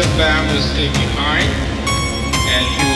the band stay staying behind and